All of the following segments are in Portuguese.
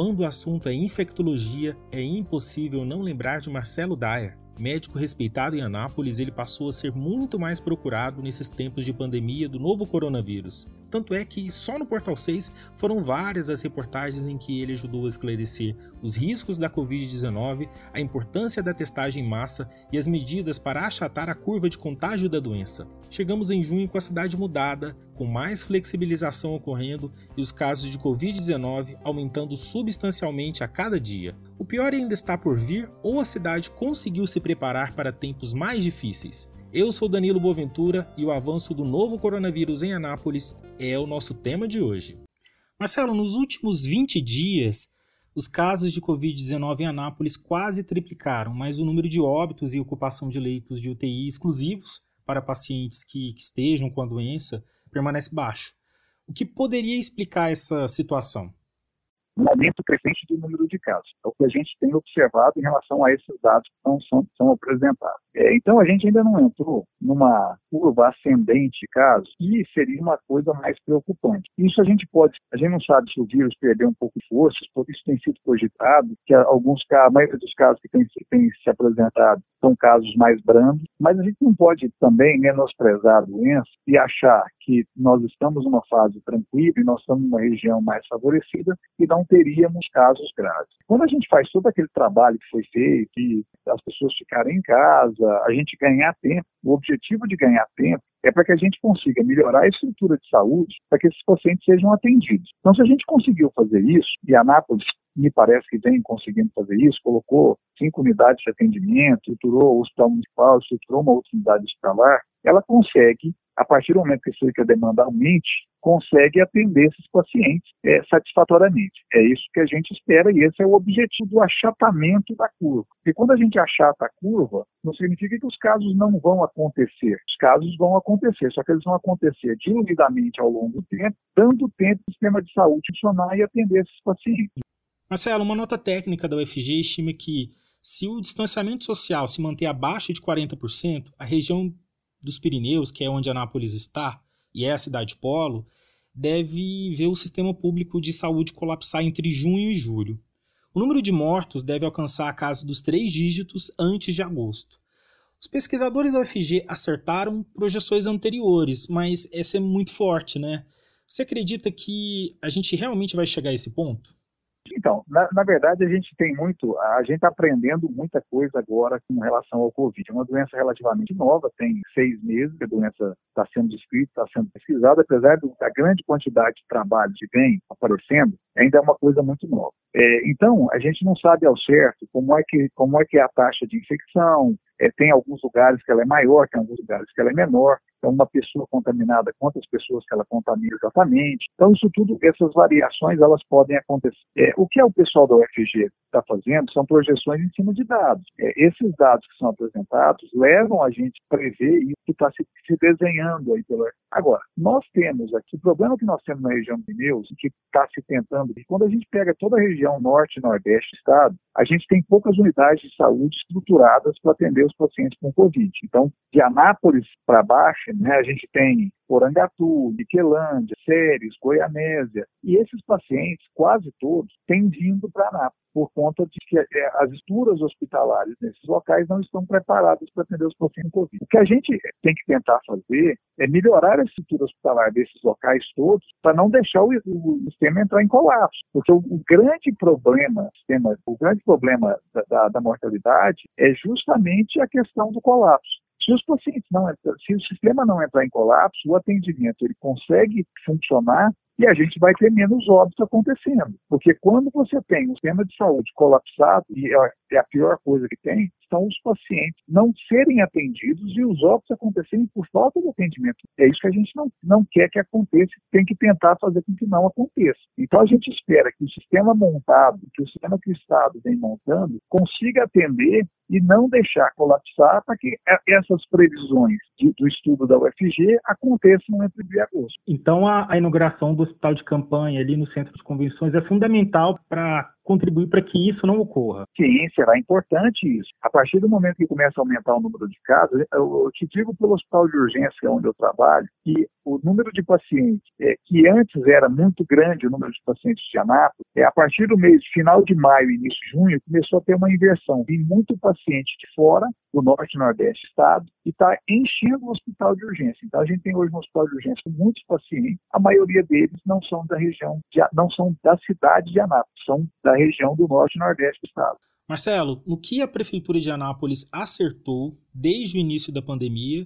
quando o assunto é infectologia, é impossível não lembrar de Marcelo Dyer. Médico respeitado em Anápolis, ele passou a ser muito mais procurado nesses tempos de pandemia do novo coronavírus. Tanto é que só no Portal 6 foram várias as reportagens em que ele ajudou a esclarecer os riscos da Covid-19, a importância da testagem em massa e as medidas para achatar a curva de contágio da doença. Chegamos em junho com a cidade mudada, com mais flexibilização ocorrendo e os casos de Covid-19 aumentando substancialmente a cada dia. O pior ainda está por vir ou a cidade conseguiu se preparar para tempos mais difíceis. Eu sou Danilo Boaventura e o avanço do novo coronavírus em Anápolis é o nosso tema de hoje. Marcelo, nos últimos 20 dias, os casos de Covid-19 em Anápolis quase triplicaram, mas o número de óbitos e ocupação de leitos de UTI exclusivos para pacientes que, que estejam com a doença permanece baixo. O que poderia explicar essa situação? Um aumento crescente do número de casos. É o que a gente tem observado em relação a esses dados que são, são, apresentados. É, então, a gente ainda não entrou numa curva ascendente de casos, e seria uma coisa mais preocupante. Isso a gente pode, a gente não sabe se o vírus perdeu um pouco de força, porque isso tem sido cogitado, que alguns casos, a maioria dos casos que tem, tem se apresentado são casos mais brandos, mas a gente não pode também menosprezar a doença e achar que nós estamos numa fase tranquila e nós estamos numa região mais favorecida e não teríamos casos graves. Quando a gente faz todo aquele trabalho que foi feito, e as pessoas ficarem em casa, a gente ganhar tempo, o objetivo de ganhar tempo é para que a gente consiga melhorar a estrutura de saúde para que esses pacientes sejam atendidos. Então, se a gente conseguiu fazer isso, e a Anápolis me parece que vem conseguindo fazer isso, colocou cinco unidades de atendimento, estruturou o hospital municipal, estruturou uma outra unidade hospitalar, ela consegue, a partir do momento que a demanda aumente, consegue atender esses pacientes é, satisfatoriamente. É isso que a gente espera e esse é o objetivo do achatamento da curva. Porque quando a gente achata a curva, não significa que os casos não vão acontecer. Os casos vão acontecer, só que eles vão acontecer diluidamente ao longo do tempo, dando tempo para o sistema de saúde funcionar e atender esses pacientes. Marcelo, uma nota técnica da UFG estima que se o distanciamento social se manter abaixo de 40%, a região dos Pirineus, que é onde Anápolis está, e é a cidade polo, deve ver o sistema público de saúde colapsar entre junho e julho. O número de mortos deve alcançar a casa dos três dígitos antes de agosto. Os pesquisadores da UFG acertaram projeções anteriores, mas essa é muito forte, né? Você acredita que a gente realmente vai chegar a esse ponto? Então, na, na, verdade, a gente tem muito, a gente está aprendendo muita coisa agora com relação ao Covid. É uma doença relativamente nova, tem seis meses que a doença está sendo descrita, está sendo pesquisada, apesar da grande quantidade de trabalho que vem aparecendo, ainda é uma coisa muito nova. É, então, a gente não sabe ao certo como é que, como é, que é a taxa de infecção, é, tem alguns lugares que ela é maior, tem alguns lugares que ela é menor. Então, uma pessoa contaminada, quantas pessoas que ela contamina exatamente. Então, isso tudo, essas variações, elas podem acontecer. É, o que é o pessoal da UFG está fazendo são projeções em cima de dados. É, esses dados que são apresentados levam a gente a prever isso que está se, se, desenhando aí pela. Agora, nós temos aqui, o problema que nós temos na região de Neus, que está se tentando, e quando a gente pega toda a região norte e nordeste do estado, a gente tem poucas unidades de saúde estruturadas para atender os pacientes com Covid. Então, de Anápolis para baixo, né, a gente tem Porangatu, Miquelândia, Séries, Goianésia. E esses pacientes, quase todos, têm vindo para Anápolis por conta de que é, as estruturas hospitalares nesses locais não estão preparadas para atender os pacientes com Covid. O que a gente tem que tentar fazer é melhorar a estrutura hospitalar desses locais todos para não deixar o, o, sistema entrar em colapso. Porque o, o grande problema, sistema, o grande problema da, da, da mortalidade é justamente a questão do colapso. Se os pacientes não, se o sistema não entrar em colapso, o atendimento ele consegue funcionar e a gente vai ter menos óbitos acontecendo. Porque quando você tem um sistema de saúde colapsado, e é, a pior coisa que tem, são os pacientes não serem atendidos e os óbitos acontecerem por falta de atendimento. É isso que a gente não, não quer que aconteça, tem que tentar fazer com que não aconteça. Então a gente espera que o sistema montado, que o sistema que o Estado vem montando, consiga atender e não deixar colapsar para que essas previsões de, do estudo da UFG aconteçam entre e agosto. Então a, a inauguração do hospital de campanha ali no centro de convenções é fundamental para contribuir para que isso não ocorra? Sim, será importante isso. A partir do momento que começa a aumentar o número de casos, eu te digo pelo hospital de urgência onde eu trabalho, que o número de pacientes, é, que antes era muito grande, o número de pacientes de Anápolis, é, a partir do mês final de maio início de junho, começou a ter uma inversão. Vim muito paciente de fora, do norte e nordeste do estado, e está enchendo o hospital de urgência. Então, a gente tem hoje no hospital de urgência muitos pacientes, a maioria deles não são da região, de, não são da cidade de Anápolis, são da região do norte e nordeste do estado. Marcelo, no que a Prefeitura de Anápolis acertou desde o início da pandemia,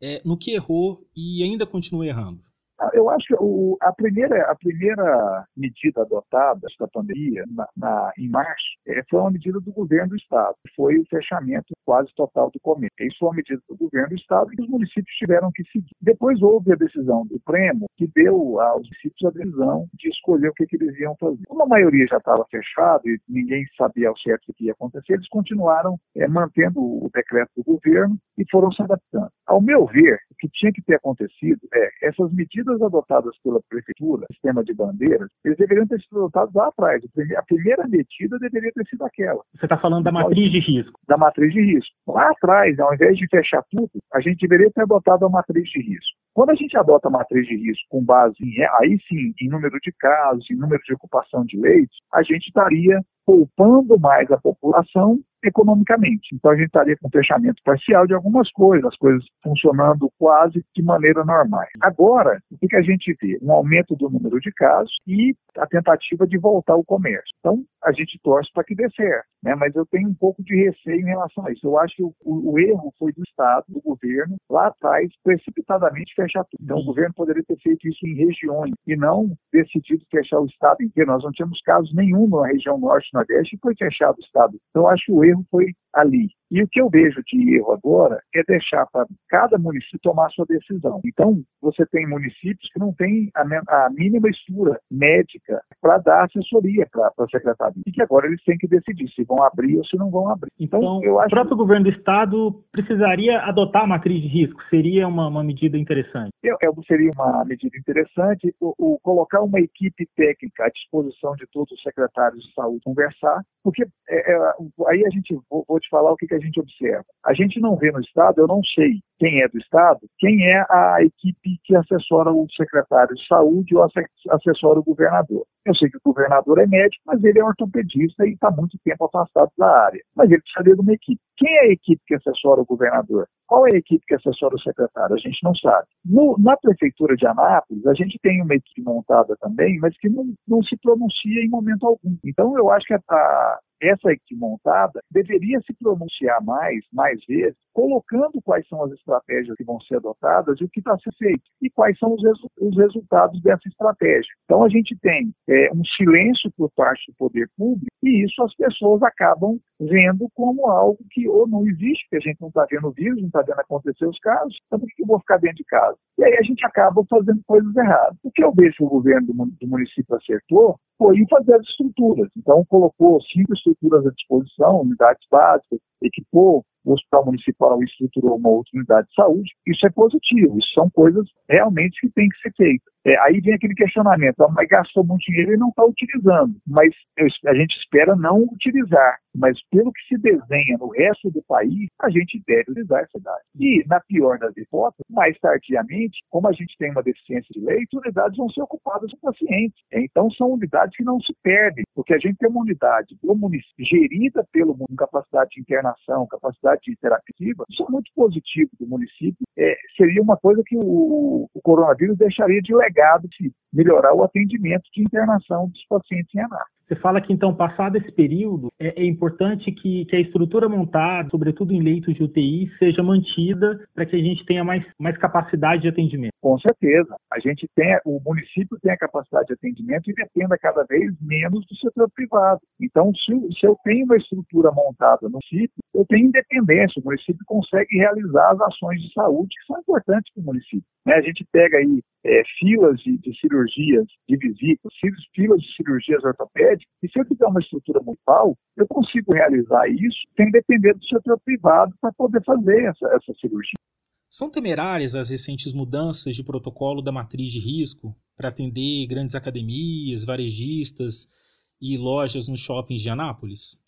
é, no que errou e ainda continua errando? Ah, eu acho que o, a, primeira, a primeira medida adotada da pandemia, na, na, em março, é, foi uma medida do governo do Estado, foi o fechamento quase total do comércio. Isso foi uma medida do governo do Estado e os municípios tiveram que seguir. Depois houve a decisão do Prêmio, que deu aos municípios a decisão de escolher o que, que eles iam fazer. Como a maioria já estava fechada e ninguém sabia ao certo o que ia acontecer, eles continuaram é, mantendo o decreto do governo e foram se adaptando. Ao meu ver, o que tinha que ter acontecido é essas medidas adotadas pela prefeitura, sistema de bandeiras, eles deveriam ter sido adotados lá atrás. A primeira medida deveria ter sido aquela. Você está falando da matriz de risco? Da matriz de risco. Lá atrás, ao invés de fechar tudo, a gente deveria ter adotado a matriz de risco. Quando a gente adota a matriz de risco com base em, aí sim, em número de casos, em número de ocupação de leitos, a gente estaria poupando mais a população economicamente. Então a gente estaria com fechamento parcial de algumas coisas, as coisas funcionando quase de maneira normal. Agora, o que a gente vê? Um aumento do número de casos e a tentativa de voltar ao comércio. Então, a gente torce para que dê certo, né? mas eu tenho um pouco de receio em relação a isso. Eu acho que o, o, erro foi do Estado, do governo, lá atrás, precipitadamente fechar tudo. Então, o governo poderia ter feito isso em regiões e não decidido fechar o Estado inteiro. Nós não tínhamos casos nenhum na região norte e nordeste e foi fechado o Estado. Então, acho o erro foi ali. E o que eu vejo de erro agora é deixar para cada município tomar a sua decisão. Então, você tem municípios que não têm a, a mínima estrutura médica para dar assessoria para a secretaria. E que agora eles têm que decidir se vão abrir ou se não vão abrir. Então, então eu acho. O próprio governo do Estado precisaria adotar a matriz de risco. Seria uma, uma medida interessante. Eu, eu, seria uma medida interessante o, o, colocar uma equipe técnica à disposição de todos os secretários de saúde conversar, porque é, é, aí a gente vou, vou te falar o que, a gente observa. A gente não vê no Estado, eu não sei quem é do Estado, quem é a equipe que assessora o secretário de saúde ou assessora o governador. Eu sei que o governador é médico, mas ele é ortopedista e está muito tempo afastado da área. Mas ele precisaria de uma equipe. Quem é a equipe que assessora o governador? Qual é a equipe que assessora o secretário? A gente não sabe. No, na prefeitura de Anápolis, a gente tem uma equipe montada também, mas que não, não se pronuncia em momento algum. Então, eu acho que essa equipe montada deveria se pronunciar mais, mais vezes, colocando quais são as estratégias que vão ser adotadas e o que está sendo feito e quais são os, resu os, resultados dessa estratégia. Então a gente tem é, um silêncio por parte do poder público e isso as pessoas acabam vendo como algo que ou não existe, porque a gente não está vendo o vírus, não está vendo acontecer os casos, então por que eu vou ficar dentro de casa? E aí a gente acaba fazendo coisas erradas. O que eu vejo que o governo do município acertou foi fazer as estruturas. Então colocou cinco estruturas à disposição, unidades básicas, equipou o hospital municipal estruturou uma outra unidade de saúde. Isso é positivo, isso são coisas realmente que têm que ser feitas. É, aí vem aquele questionamento, ah, mas gastou muito dinheiro e não está utilizando. Mas a gente espera não utilizar. Mas pelo que se desenha no resto do país, a gente deve utilizar essa unidade. E, na pior das hipóteses, mais tardiamente, como a gente tem uma deficiência de leite, unidades vão ser ocupadas por pacientes. Então, são unidades que não se perdem, porque a gente tem uma unidade do município, gerida pelo mundo, capacidade de internação, capacidade de terapia, isso é muito positivo do município. É, seria uma coisa que o, o coronavírus deixaria de legado de melhorar o atendimento de internação dos pacientes em Anápolis. Você fala que, então, passado esse período, é, é importante que, que, a estrutura montada, sobretudo em leitos de UTI, seja mantida para que a gente tenha mais, mais capacidade de atendimento. Com certeza. A gente tem, o município tem a capacidade de atendimento e dependa cada vez menos do setor privado. Então, se, se eu tenho uma estrutura montada no município, eu tenho independência. O município consegue realizar as ações de saúde que são importantes para o município. Né? A gente pega aí é, filas de, de, cirurgias de visitas, filas de cirurgias ortopédicas, e se eu tiver uma estrutura municipal, eu consigo realizar isso sem depender do setor privado para poder fazer essa, essa cirurgia. São temerárias as recentes mudanças de protocolo da matriz de risco para atender grandes academias, varejistas e lojas nos shoppings de Anápolis?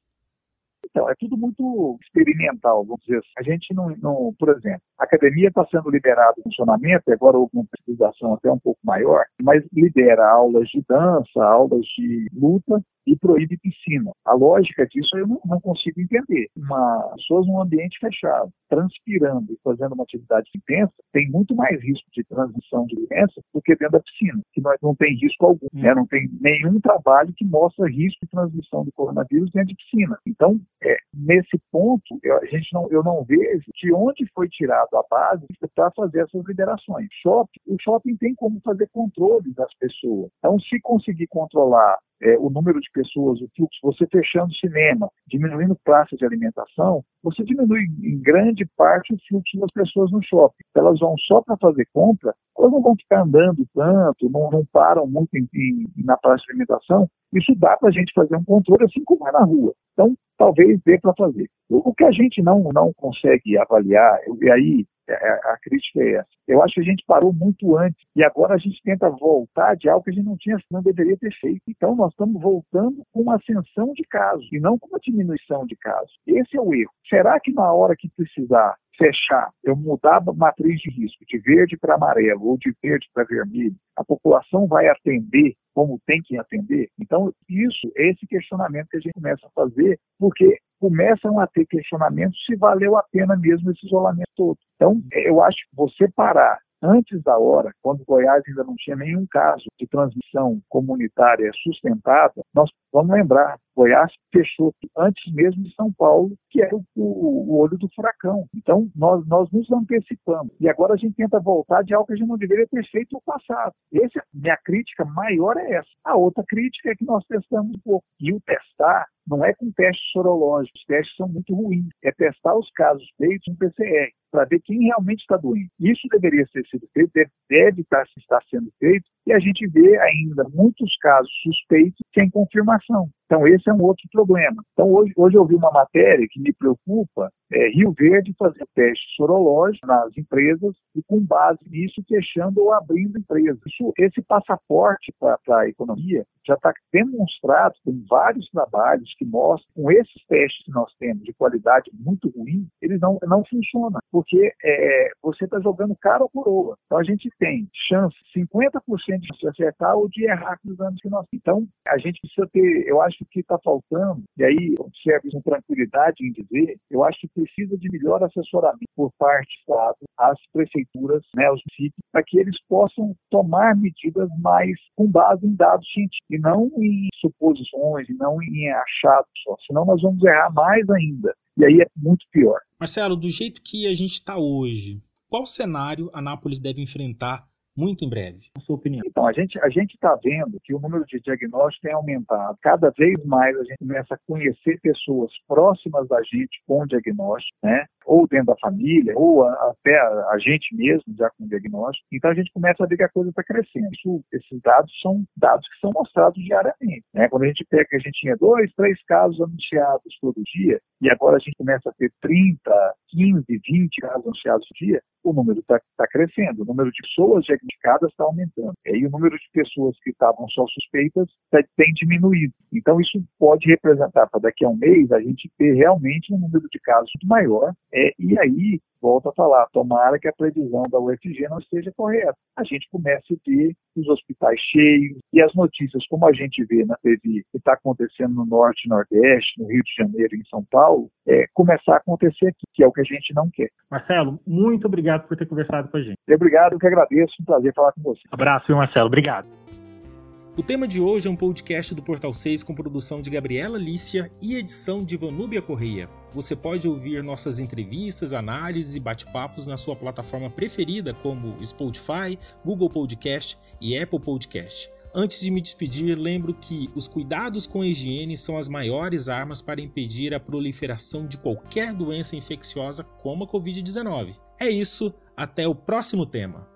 Então, é tudo muito experimental, vamos dizer assim. A gente não, não por exemplo, a academia está sendo liberada em funcionamento, agora houve uma pesquisação até um pouco maior, mas libera aulas de dança, aulas de luta e proíbe piscina. A lógica disso eu não, não consigo entender. Uma pessoas num ambiente fechado, transpirando e fazendo uma atividade intensa, tem muito mais risco de transmissão de doença do que dentro da piscina, que nós não tem risco algum, hum. né? não tem nenhum trabalho que mostra risco de transmissão do coronavírus dentro de piscina. Então, é, nesse ponto, eu, a gente não, eu não vejo de onde foi tirado a base para fazer essas liberações. Shopping, o shopping tem como fazer controle das pessoas. Então, se conseguir controlar é, o número de pessoas, o fluxo, você fechando cinema, diminuindo praças de alimentação, você diminui em grande parte o fluxo das pessoas no shopping. Elas vão só para fazer compra, elas não vão ficar andando tanto, não, não param muito em, em, na praça de alimentação. Isso dá para a gente fazer um controle assim como é na rua. Então, talvez dê para fazer. O, o que a gente não, não consegue avaliar, e aí é, é, a crítica é essa. Eu acho que a gente parou muito antes e agora a gente tenta voltar de algo que a gente não tinha, não deveria ter feito. Então nós estamos voltando com uma ascensão de casos e não com uma diminuição de casos. Esse é o erro. Será que na hora que precisar fechar, eu mudar a matriz de risco de verde para amarelo ou de verde para vermelho, a população vai atender como tem que atender? Então, isso, esse questionamento que a gente começa a fazer, porque começam a ter questionamentos se valeu a pena mesmo esse isolamento todo. Então, eu acho que você parar antes da hora, quando Goiás ainda não tinha nenhum caso de transmissão comunitária sustentada, nós vamos lembrar, Goiás fechou antes mesmo de São Paulo, que era o, o, olho do furacão. Então, nós, nós nos antecipamos. E agora a gente tenta voltar de algo que a gente não deveria ter feito no passado. Essa, minha crítica maior é essa. A outra crítica é que nós testamos um pouco. E o testar não é com testes sorológicos, os testes são muito ruins. É testar os casos feitos em PCR, para ver quem realmente está doente. Isso deveria ter sido feito, deve, estar, estar sendo feito, e a gente vê ainda muitos casos suspeitos sem confirmação. Então, esse é um outro problema. Então, hoje, hoje eu vi uma matéria que me preocupa, é, Rio Verde fazer teste sorológico nas empresas e, com base nisso, fechando ou abrindo empresas. Isso, esse passaporte para a economia já está demonstrado, tem vários trabalhos que mostram, com esses testes que nós temos de qualidade muito ruim, eles não, não funcionam, porque é, você está jogando cara ou coroa. Então, a gente tem chance, 50% de acertar ou de errar com os anos que nós temos. Então, a gente precisa ter, eu acho que está faltando, e aí observe com tranquilidade em dizer, eu acho que precisa de melhor assessoramento por parte do Estado, às prefeituras, né, aos municípios, para que eles possam tomar medidas mais com base em dados científicos, e não em suposições, e não em achados só, senão nós vamos errar mais ainda. E aí é muito pior. Marcelo, do jeito que a gente está hoje, qual cenário a Anápolis deve enfrentar muito em breve. Na sua opinião. Então, a gente a gente está vendo que o número de diagnósticos tem aumentado. Cada vez mais a gente começa a conhecer pessoas próximas da gente com diagnóstico, né? Ou dentro da família, ou a, até a, a, gente mesmo já com diagnóstico. Então a gente começa a ver que a coisa está crescendo. Isso, esses dados são dados que são mostrados diariamente. Né? Quando a gente pega que a gente tinha dois, três casos anunciados todo dia, e agora a gente começa a ter 30, 15, 20 casos anunciados por dia, o número está tá crescendo, o número de pessoas diagnosticadas está aumentando. E o número de pessoas que estavam só suspeitas tá, tem diminuído. Então, isso pode representar para daqui a um mês a gente ter realmente um número de casos maior. É, e aí, volto a falar, tomara que a previsão da UFG não esteja correta. A gente comece a ter os hospitais cheios e as notícias, como a gente vê na TV, que está acontecendo no Norte e Nordeste, no Rio de Janeiro e em São Paulo, é, começar a acontecer aqui, que é o que a gente não quer. Marcelo, muito obrigado por ter conversado com a gente. Obrigado, eu que agradeço, um prazer falar com você. Abraço, viu, Marcelo, obrigado. O tema de hoje é um podcast do Portal 6 com produção de Gabriela Lícia e edição de Vanúbia Correia. Você pode ouvir nossas entrevistas, análises e bate-papos na sua plataforma preferida, como Spotify, Google Podcast e Apple Podcast. Antes de me despedir, lembro que os cuidados com a higiene são as maiores armas para impedir a proliferação de qualquer doença infecciosa como a Covid-19. É isso, até o próximo tema.